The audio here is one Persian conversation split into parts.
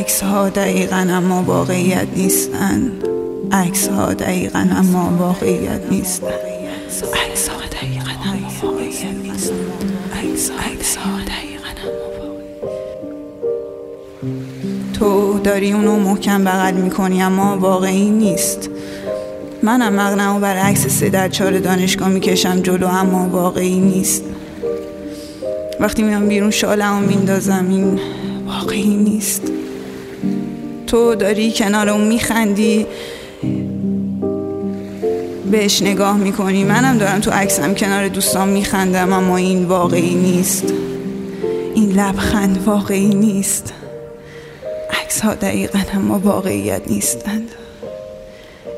عکس ها دقیقا اما واقعیت نیستن. عکس ها دقیقا اما واقعیت نیستن. عکس ها اما واقعیت عکس ها تو داری اونو محکم بغل می‌کنی اما واقعی نیست. منم مغنمو بر عکس سه در چهار دانشگاه می‌کشم جلو اما واقعی نیست. وقتی میام بیرون شالمو میندازم این واقعی نیست. تو داری کنار اون میخندی. بهش نگاه می‌کنی. منم دارم تو عکسم کنار دوستان میخندم اما این واقعی نیست. این لبخند واقعی نیست. عکس ها دقیقا اما واقعیت نیستند.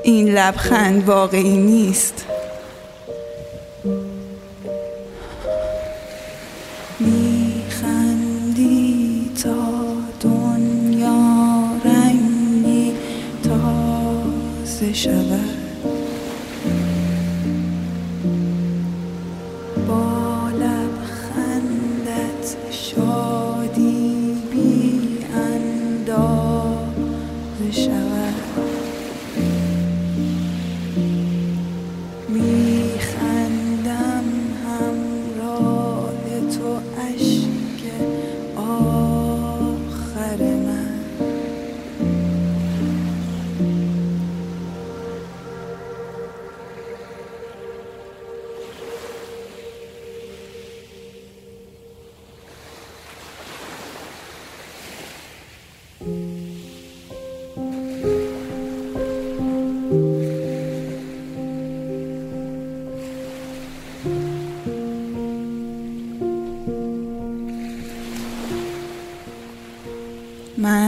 این لبخند واقعی نیست.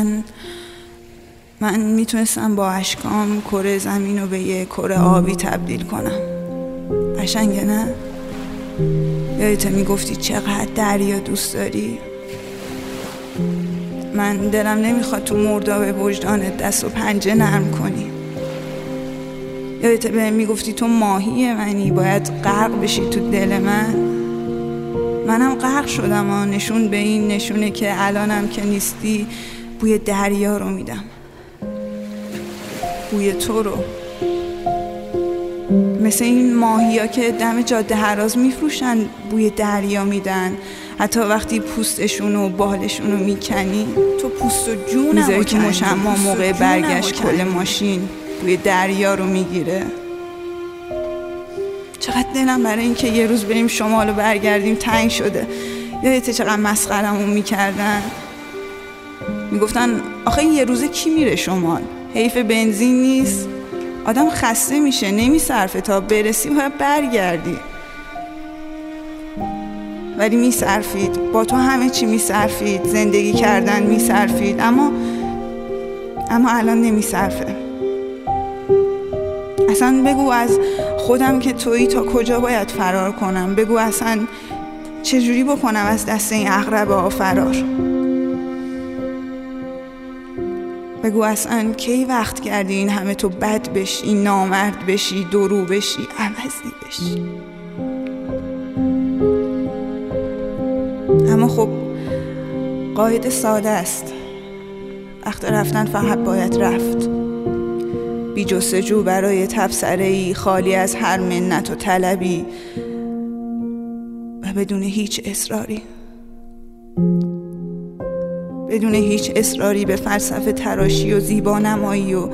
من من می‌تونستم با اشکام کره زمین رو به یه کره آبی تبدیل کنم قشنگه نه؟ یادت می‌گفتی چقدر دریا دوست داری؟ من دلم نمی‌خواد تو مرداب وجدانت دست و پنجه نرم کنی یادت به می‌گفتی تو ماهی منی باید غرق بشی تو دل من منم غرق شدم و نشون به این نشونه که الانم که نیستی بوی دریا رو میدم. بوی تو رو. مثل این ماهی ها که دم جاده هراز میفروشن بوی دریا میدن. حتی وقتی پوستشون و بالشون رو می‌کنی تو پوست و جون می‌ذاری تو مشما موقع برگشت کل ماشین. بوی دریا رو می‌گیره. چقدر دلم برای اینکه یه روز بریم شمال و برگردیم تنگ شده. یادته چقدر مسخرمون می‌کردن؟ می‌گفتن آخه یه روزه کی میره شمال؟ حیف بنزین نیست. آدم خسته میشه نمیصرفه تا برسی باید برگردی. ولی میصرفید با تو همه چی میصرفید زندگی کردن میصرفید اما اما الان نمیصرفه اصلا بگو از خودم که تویی تا کجا باید فرار کنم. بگو اصلا چجوری بکنم از دست این اغرب فرار بگو اصلا کی وقت کردی این همه تو بد بشی نامرد بشی درو بشی عوضی بشی؟ اما خب قاعده ساده است. وقت رفتن فقط باید رفت. بی جستجو برای تبصره ای خالی از هر منت و طلبی و بدون هیچ اصراری. بدون هیچ اصراری به فلسفه تراشی و زیبا نمایی و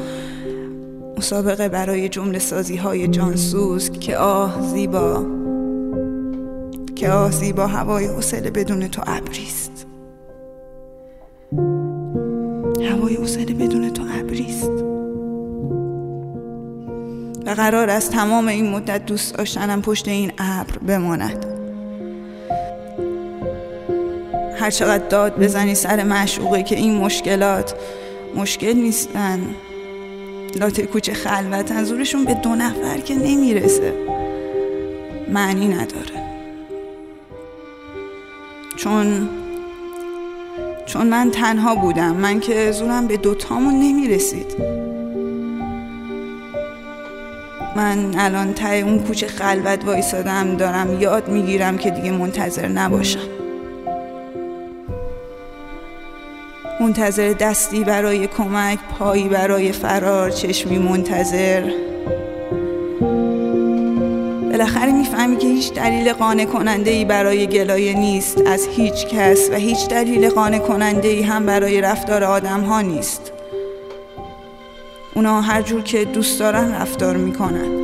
مسابقه برای جمله سازی های جانسوز که آه زیبا که آه زیبا هوای حوصله بدون تو ابریست هوای حوصله بدون تو ابریست و قرار است تمام این مدت دوست داشتنم پشت این ابر بماند. هر چقدر داد بزنی سر معشوقه که این مشکلات مشکل نیستن. لاته کوچه خلوتن. زورشون به دو نفر که نمی‌رسه. معنی نداره. چون چون من تنها بودم. من که زورم به دوتامون نمی‌رسید. من الان ته اون کوچه خلوت وایسادم. دارم یاد می‌گیرم که دیگه منتظر نباشم. منتظر دستی برای کمک پایی برای فرار چشمی منتظر. بالاخره می‌فهمی که هیچ دلیل قانع کننده ای برای گلایه نیست. از هیچ کس و هیچ دلیل قانع کننده ای هم برای رفتار آدم ها نیست. اونا هر جور که دوست دارن رفتار می‌کنن.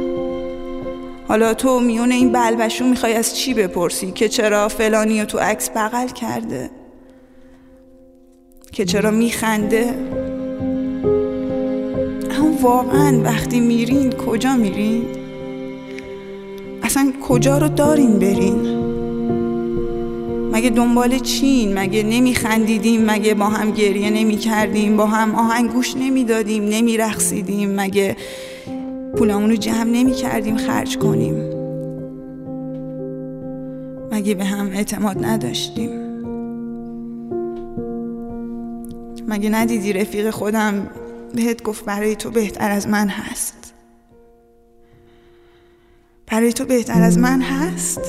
حالا تو میون این بلبشو می‌خوای از چی بپرسی که چرا فلانی تو عکس بغل کرده؟ که چرا میخنده؟ اما واقعا وقتی میرین کجا میرین؟ اصلا کجا رو دارین برین؟ مگه دنبال چین؟ مگه نمیخندیدیم؟ مگه با هم گریه نمی‌کردیم؟ با هم آهنگ گوش نمی‌دادیم؟ نمیرقصیدیم؟ مگه پولمون رو جمع نمی کردیم خرج کنیم؟ مگه به هم اعتماد نداشتیم؟ مگه ندیدی رفیق خودم بهت گفت برای تو بهتر از من هست؟ برای تو بهتر از من هست؟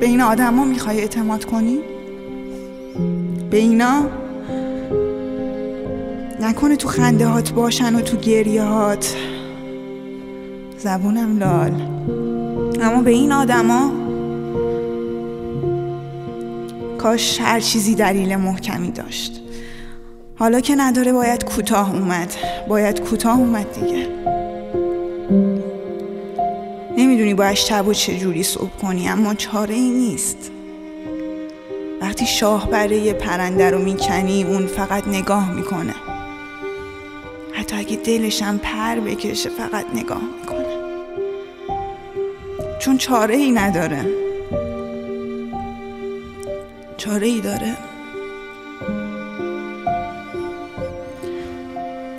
به این آدم ها می‌خوای اعتماد کنی؟ به اینا؟ نکنه تو خنده هات باشن و تو گریه هات زبونم لال. اما به این آدما کاش هر چیزی دلیل محکمی داشت. حالا که نداره باید کوتاه اومد. باید کوتاه اومد دیگه. نمی‌دونی باید شب و چجوری صبح کنی اما چاره ای نیست. وقتی شاه برای پرنده رو می‌کنی اون فقط نگاه می‌کنه. حتی اگه دلشم پر بکشه فقط نگاه می‌کنه. چون چاره ای نداره. چاره ای داره.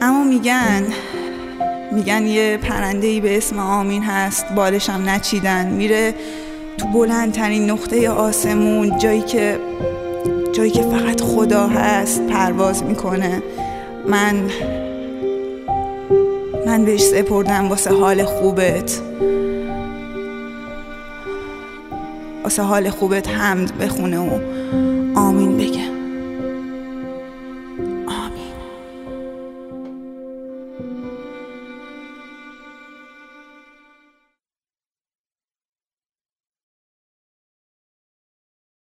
اما میگن میگن یه پرنده ای به اسم آمین هست بالشم نچیدن. میره تو بلندترین نقطه آسمون جایی که جایی که فقط خدا هست پرواز می‌کنه. من من بهش سپردم واسه حال خوبت. واسه حال خوبت حمد بخونه و آمین بگه.